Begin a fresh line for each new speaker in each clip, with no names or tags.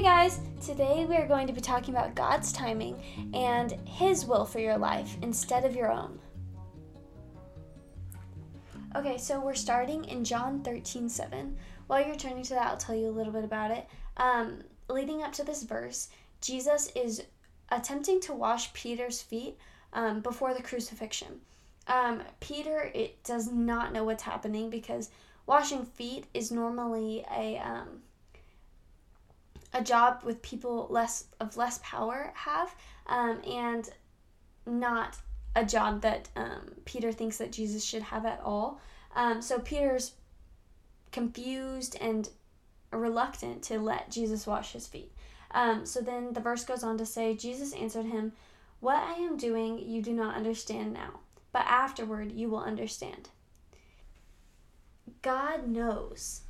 Hey guys, today we are going to be talking about God's timing and His will for your life instead of your own. Okay, so we're starting in John 13 7. While you're turning to that, I'll tell you a little bit about it. Um, leading up to this verse, Jesus is attempting to wash Peter's feet um, before the crucifixion. Um, Peter it does not know what's happening because washing feet is normally a um, a job with people less of less power have, um, and not a job that um, Peter thinks that Jesus should have at all. Um, so Peter's confused and reluctant to let Jesus wash his feet. Um, so then the verse goes on to say, Jesus answered him, What I am doing you do not understand now, but afterward you will understand. God knows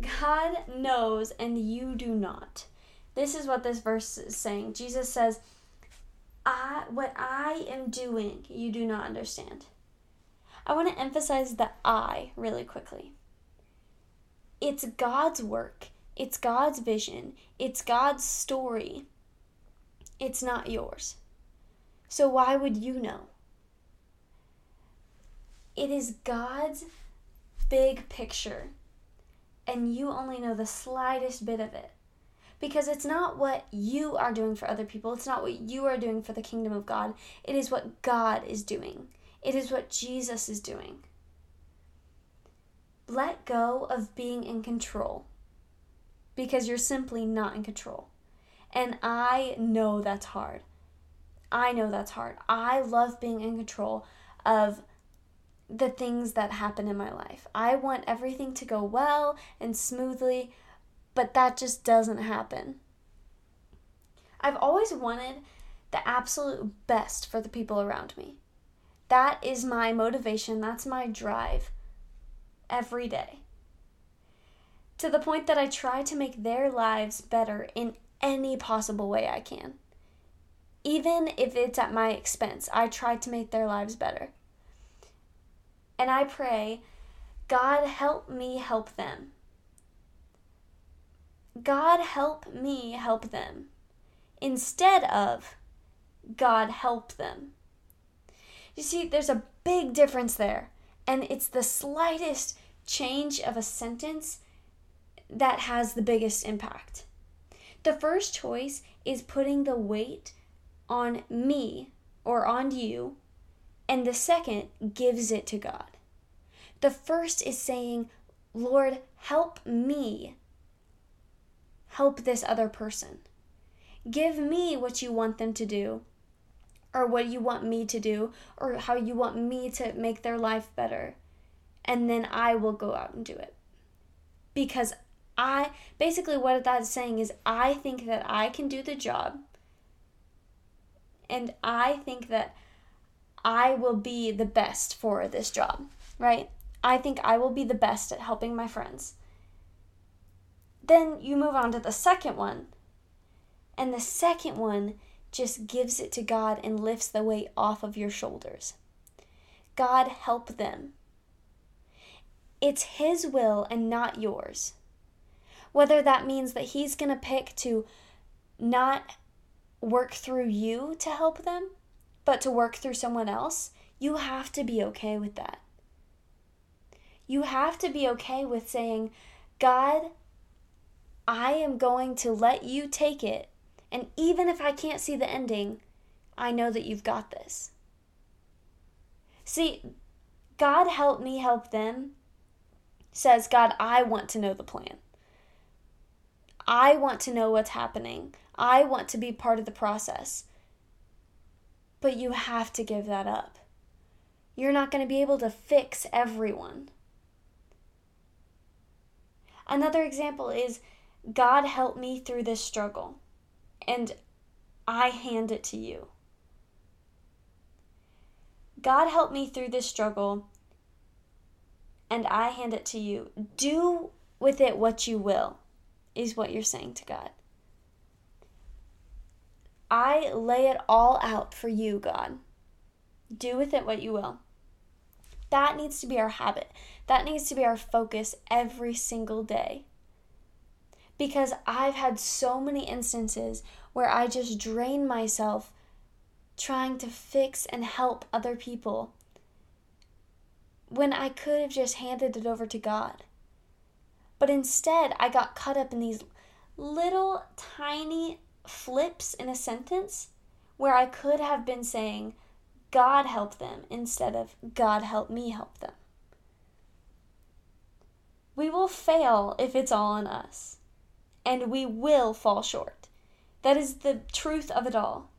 God knows and you do not. This is what this verse is saying. Jesus says, I what I am doing, you do not understand. I want to emphasize the I really quickly. It's God's work. It's God's vision. It's God's story. It's not yours. So why would you know? It is God's big picture and you only know the slightest bit of it. Because it's not what you are doing for other people, it's not what you are doing for the kingdom of God. It is what God is doing, it is what Jesus is doing. Let go of being in control because you're simply not in control. And I know that's hard. I know that's hard. I love being in control of the things that happen in my life. I want everything to go well and smoothly, but that just doesn't happen. I've always wanted the absolute best for the people around me. That is my motivation, that's my drive every day. To the point that I try to make their lives better in any possible way I can. Even if it's at my expense, I try to make their lives better and I pray, God help me help them. God help me help them instead of God help them. You see, there's a big difference there, and it's the slightest change of a sentence that has the biggest impact. The first choice is putting the weight on me or on you, and the second gives it to God. The first is saying, Lord, help me help this other person. Give me what you want them to do, or what you want me to do, or how you want me to make their life better. And then I will go out and do it. Because I basically what that is saying is I think that I can do the job. And I think that I will be the best for this job, right? I think I will be the best at helping my friends. Then you move on to the second one. And the second one just gives it to God and lifts the weight off of your shoulders. God, help them. It's His will and not yours. Whether that means that He's going to pick to not work through you to help them, but to work through someone else, you have to be okay with that. You have to be okay with saying, God, I am going to let you take it. And even if I can't see the ending, I know that you've got this. See, God help me help them says, God, I want to know the plan. I want to know what's happening. I want to be part of the process. But you have to give that up. You're not going to be able to fix everyone. Another example is God help me through this struggle, and I hand it to you. God help me through this struggle, and I hand it to you. Do with it what you will, is what you're saying to God. I lay it all out for you, God. Do with it what you will. That needs to be our habit. That needs to be our focus every single day. because I've had so many instances where I just drain myself trying to fix and help other people when I could have just handed it over to God. But instead, I got caught up in these little tiny flips in a sentence where I could have been saying, God help them instead of God help me help them. We will fail if it's all on us, and we will fall short. That is the truth of it all.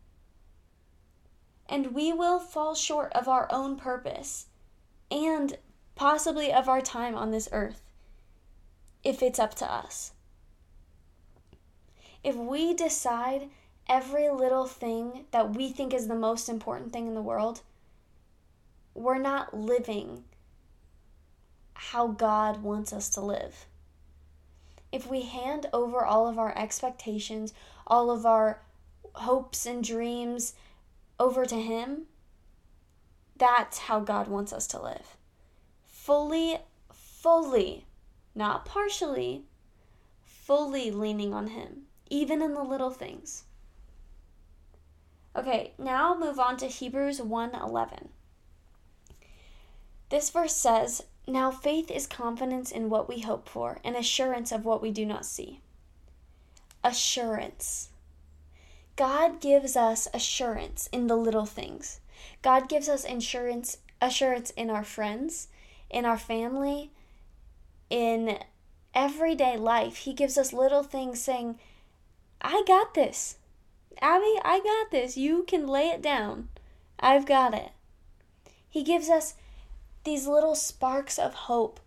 And we will fall short of our own purpose and possibly of our time on this earth if it's up to us. If we decide every little thing that we think is the most important thing in the world, we're not living how God wants us to live. If we hand over all of our expectations, all of our hopes and dreams over to Him, that's how God wants us to live. Fully, fully, not partially, fully leaning on Him, even in the little things. Okay, now move on to Hebrews 1:11. This verse says, "Now faith is confidence in what we hope for and assurance of what we do not see." Assurance. God gives us assurance in the little things. God gives us insurance assurance in our friends, in our family, in everyday life. He gives us little things saying, "I got this. Abby, I got this. You can lay it down. I've got it." He gives us these little sparks of hope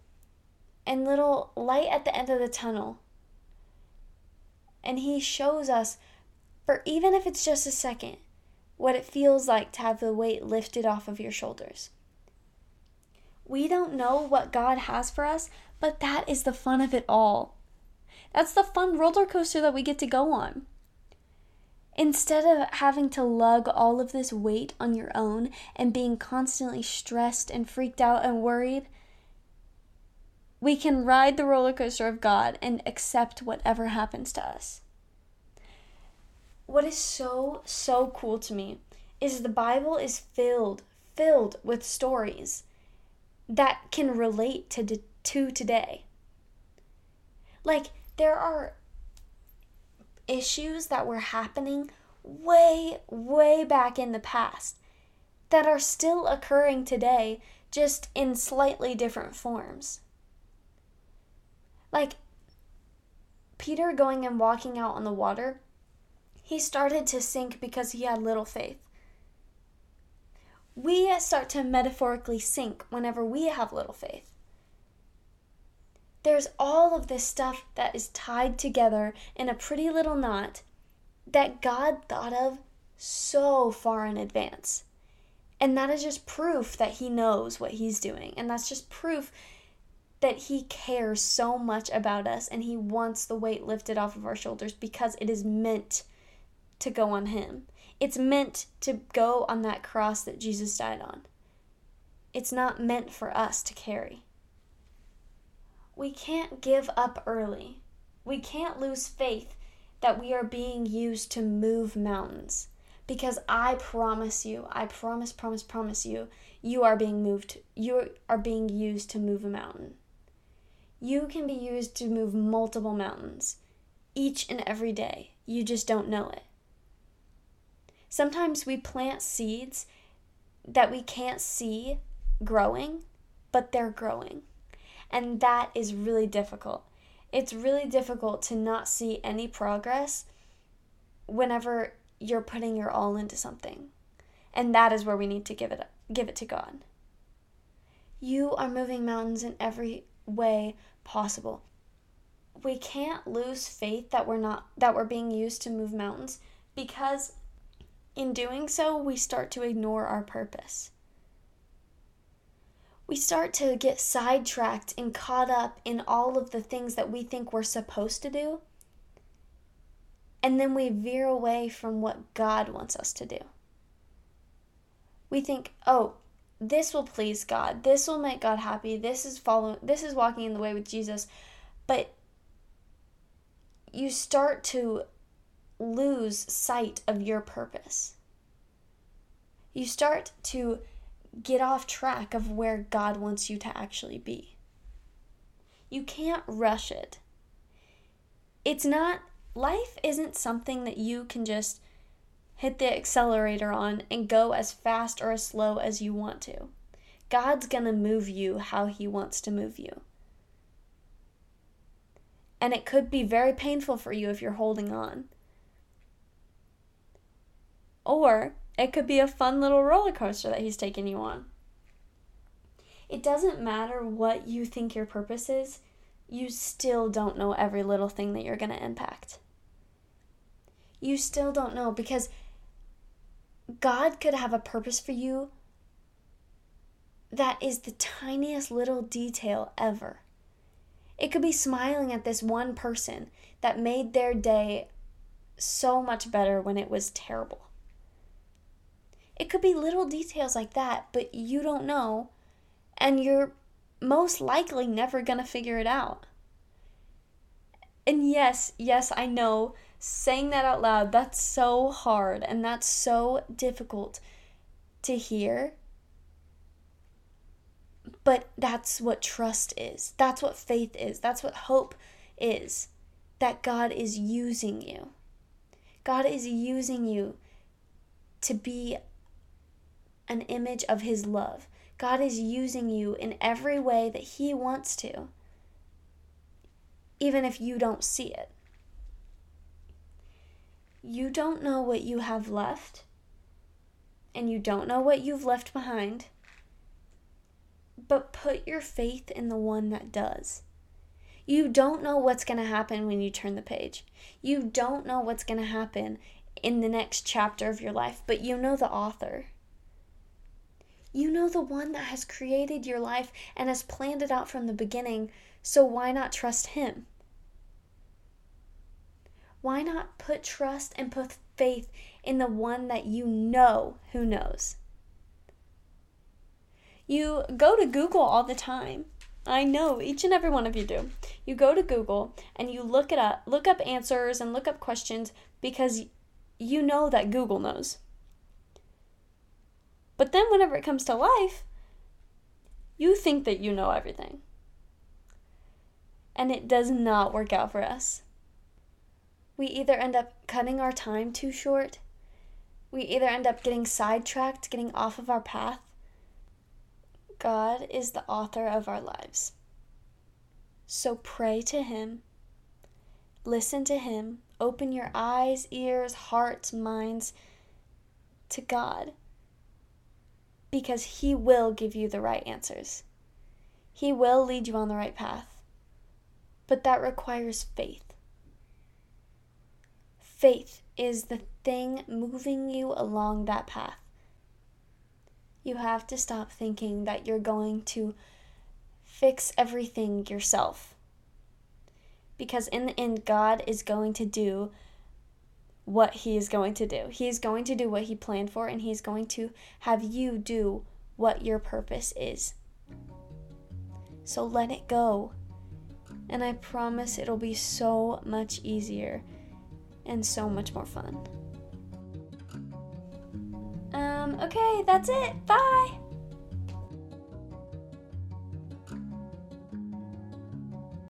and little light at the end of the tunnel. And he shows us for even if it's just a second what it feels like to have the weight lifted off of your shoulders. We don't know what God has for us, but that is the fun of it all. That's the fun roller coaster that we get to go on. Instead of having to lug all of this weight on your own and being constantly stressed and freaked out and worried, we can ride the roller coaster of God and accept whatever happens to us what is so, so cool to me is the Bible is filled, filled with stories that can relate to, to today. Like, there are issues that were happening way, way back in the past that are still occurring today, just in slightly different forms. Like, Peter going and walking out on the water he started to sink because he had little faith. We start to metaphorically sink whenever we have little faith. There's all of this stuff that is tied together in a pretty little knot that God thought of so far in advance. And that is just proof that He knows what He's doing. And that's just proof that He cares so much about us and He wants the weight lifted off of our shoulders because it is meant to go on him. It's meant to go on that cross that Jesus died on. It's not meant for us to carry. We can't give up early. We can't lose faith that we are being used to move mountains. Because I promise you, I promise, promise, promise you, you are being moved, you are being used to move a mountain. You can be used to move multiple mountains each and every day. You just don't know it. Sometimes we plant seeds that we can't see growing, but they're growing. And that is really difficult. It's really difficult to not see any progress whenever you're putting your all into something. And that is where we need to give it give it to God. You are moving mountains in every way possible. We can't lose faith that we're not that we're being used to move mountains because in doing so, we start to ignore our purpose. We start to get sidetracked and caught up in all of the things that we think we're supposed to do. And then we veer away from what God wants us to do. We think, oh, this will please God. This will make God happy. This is following this is walking in the way with Jesus. But you start to lose sight of your purpose. You start to get off track of where God wants you to actually be. You can't rush it. It's not, life isn't something that you can just hit the accelerator on and go as fast or as slow as you want to. God's going to move you how He wants to move you. And it could be very painful for you if you're holding on. Or it could be a fun little roller coaster that He's taking you on. It doesn't matter what you think your purpose is, you still don't know every little thing that you're going to impact. You still don't know because God could have a purpose for you that is the tiniest little detail ever. It could be smiling at this one person that made their day so much better when it was terrible. It could be little details like that, but you don't know, and you're most likely never going to figure it out. And yes, yes, I know saying that out loud, that's so hard and that's so difficult to hear. But that's what trust is. That's what faith is. That's what hope is. That God is using you. God is using you to be an image of His love. God is using you in every way that He wants to, even if you don't see it. You don't know what you have left, and you don't know what you've left behind, but put your faith in the one that does. You don't know what's going to happen when you turn the page. You don't know what's going to happen in the next chapter of your life, but you know the author. You know the one that has created your life and has planned it out from the beginning, so why not trust him? Why not put trust and put faith in the one that you know who knows? You go to Google all the time. I know each and every one of you do. You go to Google and you look it up, look up answers and look up questions because you know that Google knows. But then whenever it comes to life, you think that you know everything. And it does not work out for us we either end up cutting our time too short, we either end up getting sidetracked, getting off of our path. God is the author of our lives. So pray to Him, listen to Him, open your eyes, ears, hearts, minds to God because He will give you the right answers. He will lead you on the right path. But that requires faith. Faith is the thing moving you along that path. You have to stop thinking that you're going to fix everything yourself. Because in the end, God is going to do what He is going to do. He is going to do what He planned for, and He's going to have you do what your purpose is. So let it go. And I promise it'll be so much easier and so much more fun. Um, okay, that's it. Bye!